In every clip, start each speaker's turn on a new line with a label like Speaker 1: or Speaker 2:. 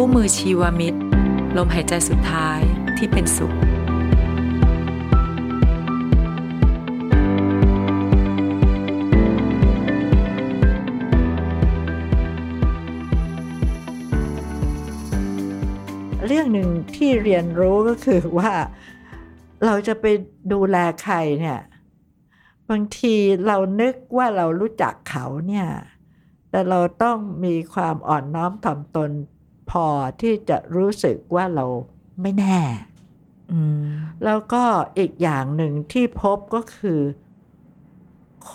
Speaker 1: คู่มือชีวมิตร ลมหายใจสุดท้ายที่เป็นสุข
Speaker 2: เรื่องหนึ่งที่เรียนรู้ก็คือว่าเราจะไปดูแลใครเนี่ย บางทีเรานึกว่าเรารู้จักเขาเนี่ย แต่เราต้องมีความอ่อนน้อมถ่อมตน พอที่จะรู้สึกว่าเราไม่แน่
Speaker 3: อืม
Speaker 2: แล้วก็อีกอย่างหนึ่งที่พบก็คือ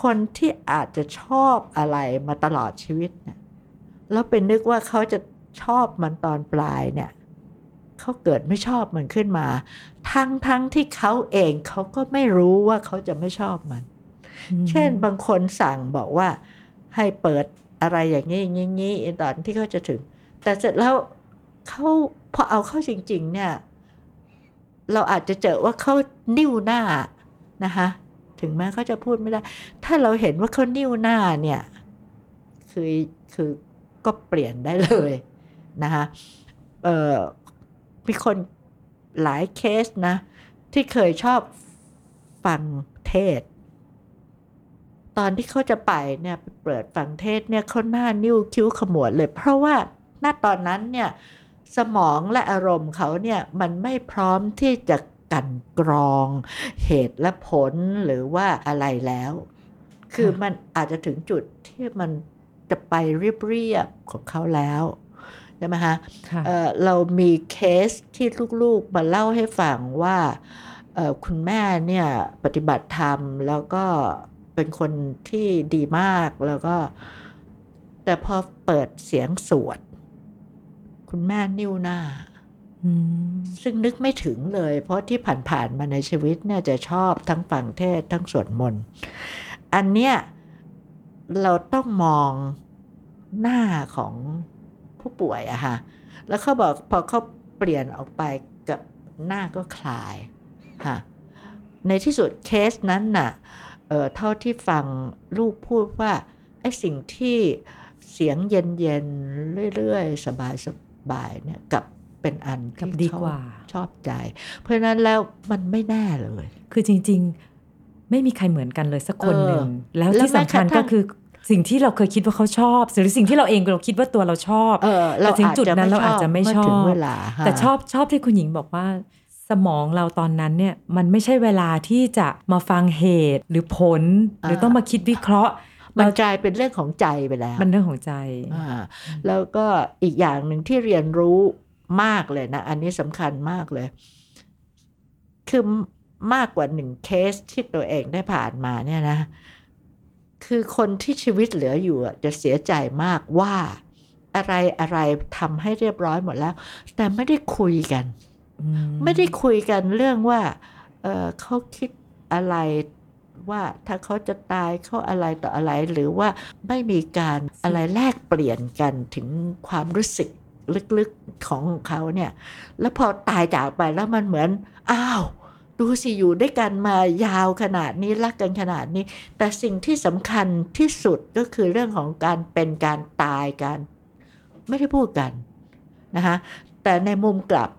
Speaker 2: คนที่อาจจะชอบอะไรมาตลอดชีวิตเนี่ยแล้วเป็นนึกว่าเขาจะชอบมันตอนปลายเนี่ยเขาเกิดไม่ชอบมันขึ้นมา ทั้งทั้งที่เขาเองเขาก็ไม่รู้ว่าเขาจะไม่ชอบมัน เช่นบางคนสั่งบอกว่าให้เปิดอะไรอย่างนี้อย่างนี้อย่างนี้ตอนที่เขาจะถึง แต่เสร็จแล้วเขาพอเอาเข้าจริง ๆ เนี่ย เราอาจจะเจอว่าเขานิ้วหน้านะคะถึงแม้เขาจะพูดไม่ได้ ถ้าเราเห็นว่าเขานิ้วหน้าเนี่ย คือคือก็เปลี่ยนได้เลยนะคะเอ่อมีคนหลายเคสนะ ที่เคยชอบฟังเทศ ตอนที่เขาจะไปเนี่ยเปิดฟังเทศเนี่ยเขาหน้านิ้วคิ้วขมวดเลย เพราะว่า ณตอนนั้นเนี่ยสมองและอารมณ์เขาเนี่ยมันไม่พร้อมที่จะกลันกรองเหตุและผลหรือว่าอะไรแล้ว คือมันอาจจะถึงจุดที่มันจะไปเรียบๆของเขาแล้วใช่ไหมคะ
Speaker 3: ค่ะ
Speaker 2: เอ่อเรามีเคสที่ลูกๆมาเล่าให้ฟังว่าเอ่อคุณแม่เนี่ยปฏิบัติธรรมแล้วก็เป็นคนที่ดีมากแล้วก็ แต่พอเปิดเสียงสวด คุณแม่นิ้วหน้า
Speaker 3: อืม
Speaker 2: ซึ่งนึกไม่ถึงเลย เพราะที่ผ่านๆมาในชีวิตเนี่ยจะชอบทั้งฟังเทศน์ทั้งสวดมนต์อันเนี้ยเราต้องมองหน้าของผู้ป่วยอะค่ะแล้วเขาบอกพอเขาเปลี่ยนออกไปกับหน้าก็คลายค่ะในที่สุดเคสนั้นน่ะเอ่อเท่าที่ฟังลูกพูดว่าไอ้สิ่งที่เสียงเย็นๆเรื่อยๆ ส บายๆเนี่ยกับเป็นอัน
Speaker 3: กับ
Speaker 2: ที่
Speaker 3: ดี
Speaker 2: เขา
Speaker 3: กว่า
Speaker 2: ชอบใจ เพราะฉะนั้นแล้วมันไม่แน่เลย
Speaker 3: คือจริง ๆ ไม่มีใครเหมือนกันเลยสักคนหนึ่ง
Speaker 2: เออ
Speaker 3: แล้ว
Speaker 2: แล้ว
Speaker 3: ที่สำคัญ
Speaker 2: แม้กระทั่
Speaker 3: ก็
Speaker 2: ง
Speaker 3: คือสิ่งที่เราเคยคิดว่าเขาชอบหรือสิ่งที่เราเองเราคิดว่าตัวเราชอบ
Speaker 2: เออเรา
Speaker 3: แต่ถึงจุดนั้นเราอาจจะไม่ช
Speaker 2: เมื่
Speaker 3: อ
Speaker 2: ถึง
Speaker 3: บ
Speaker 2: เวลาฮะ
Speaker 3: แต่ชอบชอบที่คุณหญิงบอกว่า สมองเราตอนนั้นเนี่ยมันไม่ใช่เวลาที่จะมาฟังเหตุหรือผล หรือต้องมาคิดวิเคราะห์
Speaker 2: มัน
Speaker 3: เรา
Speaker 2: กลายเป็นเรื่องของใจไปแล้ว
Speaker 3: มันเรื่องของใจ
Speaker 2: อ่าแล้วก็อีกอย่างหนึ่งที่เรียนรู้มากเลยนะ อันนี้สำคัญมากเลย คือมากกว่าหนึ่งเคสที่ตัวเองได้ผ่านมาเนี่ยนะ คือคนที่ชีวิตเหลืออยู่อะจะเสียใจมากว่าอะไรอะไรทำให้เรียบร้อยหมดแล้ว แต่ไม่ได้คุยกัน
Speaker 3: อืม
Speaker 2: ไม่ได้คุยกันเรื่องว่าเออเขาคิดอะไร ว่าถ้าเขาจะตายเขาอะไรต่ออะไร หรือว่าไม่มีการอะไรแลกเปลี่ยนกันถึงความรู้สึกลึกๆของเขาเนี่ย แล้วพอตายจากไปแล้วมันเหมือน อ้าว ดูสิอยู่ด้วยกันมายาวขนาดนี้รักกันขนาดนี้ แต่สิ่งที่สำคัญที่สุดก็คือเรื่องของการเป็นการตายการไม่ได้พูดกันนะคะแต่ในมุมกลับ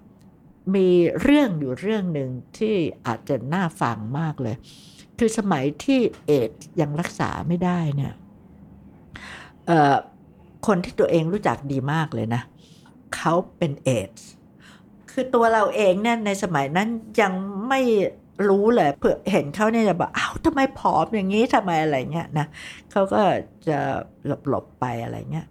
Speaker 2: มีเรื่องอยู่เรื่องหนึ่งที่อาจจะน่าฟังมากเลย คือสมัยที่เอดส์ยังรักษาไม่ได้เนี่ยคนที่ตัวเองรู้จักดีมากเลยนะ เขาเป็นเอดส์คือตัวเราเองเนี่ยในสมัยนั้นยังไม่รู้เลยเพื่อเห็นเขาเนี่ยจะบอกอ้าวทำไมผอมอย่างนี้ทำไมอะไรเงี้ยนะเขาก็จะหลบๆไปอะไรเงี้ย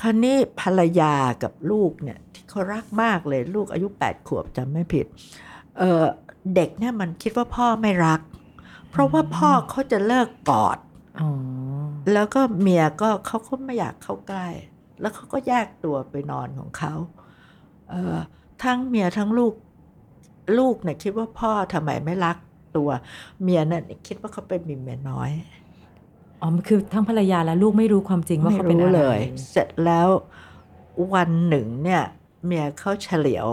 Speaker 2: คราวนี้ภรรยากับลูกเนี่ยที่เขารักมากเลยลูกอายุแปดขวบจำไม่ผิดเเด็กเนี่ยมันคิดว่าพ่อไม่รัก เพราะว่าพ่อเขาจะเลิกกอด
Speaker 3: อ๋อ
Speaker 2: แล้วก็เมียก็เขาก็ไม่อยากเข้าใกล้ แล้วเขาก็แยกตัวไปนอนของเขาเอ่อทั้งเมียทั้งลูกลูกเนี่ยคิดว่าพ่อทำไมไม่รักตัว เมียนั่นคิดว่าเขาเป็นมีเมียน้อย
Speaker 3: อ๋อมันคือทั้งภรรยาและลูกไม่รู้ความจริงว่าเขาเป็น
Speaker 2: ไม่
Speaker 3: อะไร
Speaker 2: เลย เสร็จแล้ววันหนึ่งเนี่ย เมียเขาเฉลียว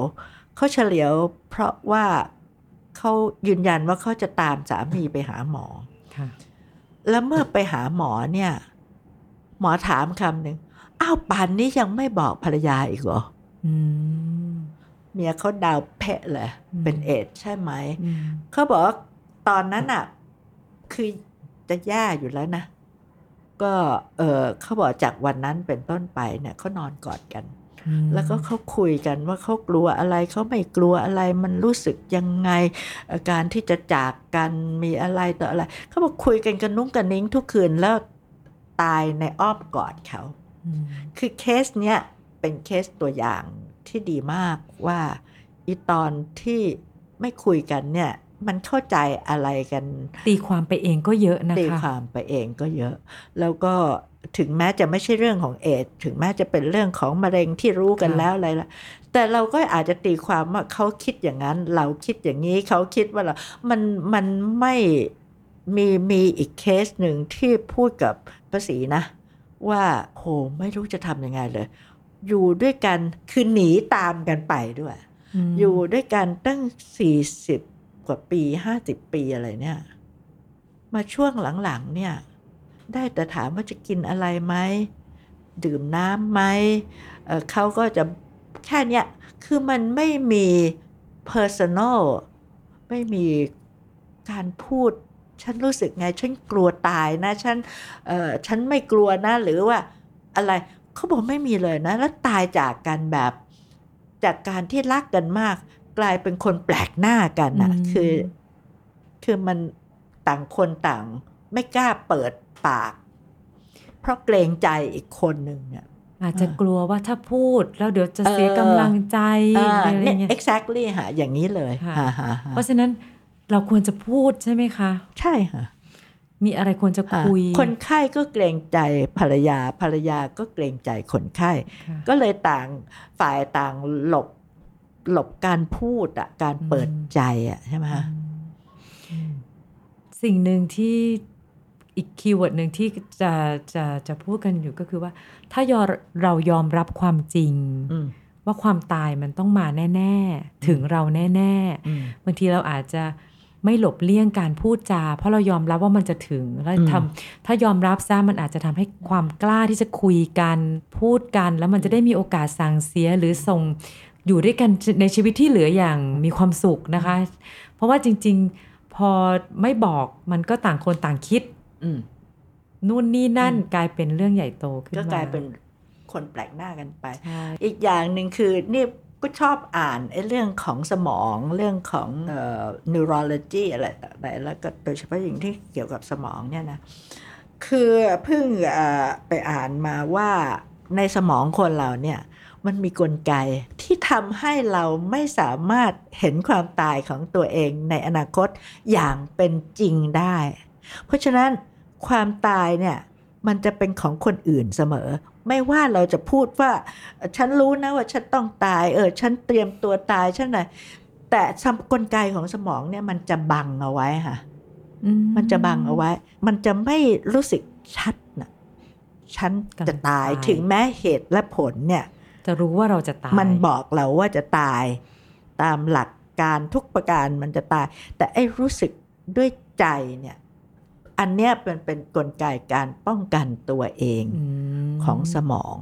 Speaker 2: เขาเฉลียวเพราะว่า เขายืนยันว่าเขาจะตามสามีไปหาหมอ
Speaker 3: ค่ะ
Speaker 2: แล้วเมื่อไปหาหมอเนี่ย หมอถามคำหนึ่งอ้าวป่านนี้ยังไม่บอกภรรยาอีกเหรอ
Speaker 3: อืม
Speaker 2: เมียเขาดาวเพะเลย
Speaker 3: อืม
Speaker 2: เป็นเอดส์ใช่ไหม
Speaker 3: อืม
Speaker 2: เขาบอกว่าตอนนั้นอะ คือจะแย่อยู่แล้วนะ ก็ เออเขาบอกจากวันนั้นเป็นต้นไปเนี่ยเขานอนกอดกัน
Speaker 3: อืม
Speaker 2: แล้วก็เขาคุยกันว่าเขากลัวอะไรเขาไม่กลัวอะไรมันรู้สึกยังไงเอ่อการที่จะจากกันมีอะไรต่ออะไรเขาบอกคุยกันกันนุ้งกันนิ้งทุกคืนแล้วตายในอ้อมกอดเขา
Speaker 3: อืม
Speaker 2: คือเคสเนี้ยเป็นเคสตัวอย่างที่ดีมากว่าอีตอนที่ไม่คุยกันเนี่ยมันเข้าใจอะไรกัน
Speaker 3: ตีความไปเองก็เยอะนะคะ
Speaker 2: ตีความไปเองก็เยอะ แล้วก็ ถึงแม้จะไม่ใช่เรื่องของเอดส์ถึงแม้จะเป็นเรื่องของมะเร็งที่รู้กัน
Speaker 3: ค่ะ
Speaker 2: แล้วอะไรละแต่เราก็อาจจะตีความว่าเขาคิดอย่างนั้น เราคิดอย่างนี้เขาคิดว่าเรา มันมันไม่มีมีอีกเคสหนึ่งที่พูดกับภาษีนะ ว่าโหไม่รู้จะทำยังไงเลย อยู่ด้วยกันคือหนีตามกันไปด้วย
Speaker 3: ม
Speaker 2: อยู่ด้วยกันตั้งสี่สิบกว่าปีห้าสิบปีอะไรเนี่ย มาช่วงหลังๆเนี่ย ได้แต่ถามว่าจะกินอะไรไหมดื่มน้ำไหมเอ่อเขาก็จะแค่เนี้ยคือมันไม่มี personal ไม่มีการพูด ฉันรู้สึกไง ฉันกลัวตายนะ ฉันเอ่อฉันไม่กลัวนะ หรือว่าอะไรเขาบอกไม่มีเลยนะ แล้วตายจากกันแบบ จากการที่รักกันมาก กลายเป็นคนแปลกหน้ากันนะ
Speaker 3: อืม
Speaker 2: คือ คือมันต่างคนต่าง ไม่กล้าเปิด ปาก เพราะเกรงใจอีกคนหนึ่งเนี่ย
Speaker 3: อาจจะกลัวว่าถ้าพูดแล้วเดี๋ยวจะเสีย
Speaker 2: เออ
Speaker 3: กำลังใจ
Speaker 2: อ่า
Speaker 3: อะไร
Speaker 2: เนี่ย
Speaker 3: เงี้ย
Speaker 2: exactly ฮะอย่างนี้เลย
Speaker 3: ค่ะ
Speaker 2: ฮะฮะฮะ
Speaker 3: เพราะฉะนั้นเราควรจะพูดใช่ไหมคะ
Speaker 2: ใช่ค่ะ
Speaker 3: มีอะไรควรจะ
Speaker 2: ฮะ
Speaker 3: คุย
Speaker 2: คนไข้ก็เกรงใจภรรยาภรรยาก็เกรงใจคนไข้
Speaker 3: ค่ะ
Speaker 2: ก็เลยต่างฝ่ายต่างหลบหลบการพูดอะการเปิด
Speaker 3: อืม
Speaker 2: ใจอะใช่ไหมฮะ
Speaker 3: อืมสิ่งหนึ่งที่ อีกคีย์เวิร์ดหนึ่งที่จะจะจะพูดกันอยู่ก็คือว่า ถ้ายอเรายอมรับความจริง
Speaker 2: อืม
Speaker 3: ว่าความตายมันต้องมาแน่ ๆ ถึงเราแน่
Speaker 2: อืม
Speaker 3: ๆบางทีเราอาจจะไม่หลบเลี่ยงการพูดจา เพราะเรายอมรับว่ามันจะถึงแล้ว
Speaker 2: อืม
Speaker 3: ทำถ้ายอมรับซะมันอาจจะทำให้ความกล้าที่จะคุยกันพูดกัน แล้วมันจะได้มีโอกาสสั่งเสียหรือส่งอยู่ด้วยกันในชีวิตที่เหลืออย่างมีความสุขนะคะ เพราะว่าจริง ๆ พอไม่บอกมันก็ต่างคนต่างคิด
Speaker 2: อืม
Speaker 3: นู่นนี่นั่น
Speaker 2: อืม
Speaker 3: กลายเป็นเรื่องใหญ่โตขึ้น
Speaker 2: ก็
Speaker 3: มาก
Speaker 2: ลายเป็นคนแปลกหน้ากันไป
Speaker 3: ใช่
Speaker 2: อีกอย่างหนึ่งคือนี่ก็ชอบอ่านไอ้เรื่องของสมองเรื่องของเอ่อ neurology อะไรต่ออะไรแล้วก็โดยเฉพาะอย่างที่เกี่ยวกับสมองเนี่ยนะ คือเพิ่งเอ่อไปอ่านมาว่าในสมองคนเราเนี่ย มันมีกลไกที่ทำให้เราไม่สามารถเห็นความตายของตัวเองในอนาคตอย่างเป็นจริงได้ เพราะฉะนั้น ความตายเนี่ยมันจะเป็นของคนอื่นเสมอ ไม่ว่าเราจะพูดว่า ฉันรู้นะว่าฉันต้องตาย เออ ฉันเตรียมตัวตายฉันไหนแต่สมกลไกของสมองเนี่ยมันจะบังเอาไว้ค่ะ
Speaker 3: อื
Speaker 2: มันจะบังเอาไว้ มันจะไม่รู้สึกชัดนะฉันจะตาย
Speaker 3: กำลังตาย
Speaker 2: ถึงแม้เหตุและผลเนี่ย
Speaker 3: จะรู้ว่าเราจะตาย
Speaker 2: มันบอกเราว่าจะตาย ตามหลักการทุกประการมันจะตาย แต่ไอ้รู้สึกด้วยใจเนี่ย อันเนี้ยเป็นเป็นกลไกการป้องกันตัวเอง
Speaker 3: ม
Speaker 2: ของสมอง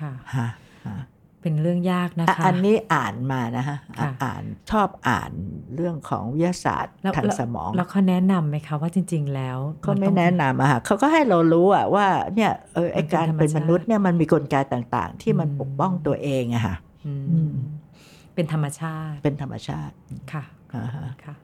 Speaker 3: ค่ะ
Speaker 2: ฮะฮะ
Speaker 3: เป็นเรื่องยากนะ
Speaker 2: อะ
Speaker 3: คะ
Speaker 2: อันนี้อ่านมานะฮะอะ
Speaker 3: ค่ะ
Speaker 2: อ่านชอบอ่านเรื่องของวิทยาศาสตร์
Speaker 3: แล้ว
Speaker 2: ทาง
Speaker 3: แล้ว
Speaker 2: สมอง
Speaker 3: แล้วเขาแนะนำไหมคะว่าจริง ๆ แล้ว
Speaker 2: เขาไม่
Speaker 3: ต้อง
Speaker 2: แนะนำอะค่ะเขาก็ให้เรารู้อะว่าเนี่ยเออไอ
Speaker 3: มันเป็น
Speaker 2: การ
Speaker 3: ธรรม
Speaker 2: เป็น
Speaker 3: ชาติ
Speaker 2: มนุษย์เนี่ยมันมีกลไกต่างๆ ที่มัน
Speaker 3: อืม
Speaker 2: ปกป้องตัวเองอะค่ะ
Speaker 3: อืม
Speaker 2: อืม
Speaker 3: เป็นธรรมชาติ
Speaker 2: เป็นธรรมชาติ
Speaker 3: ค่ะ
Speaker 2: อ่าฮะ
Speaker 3: ค่ะ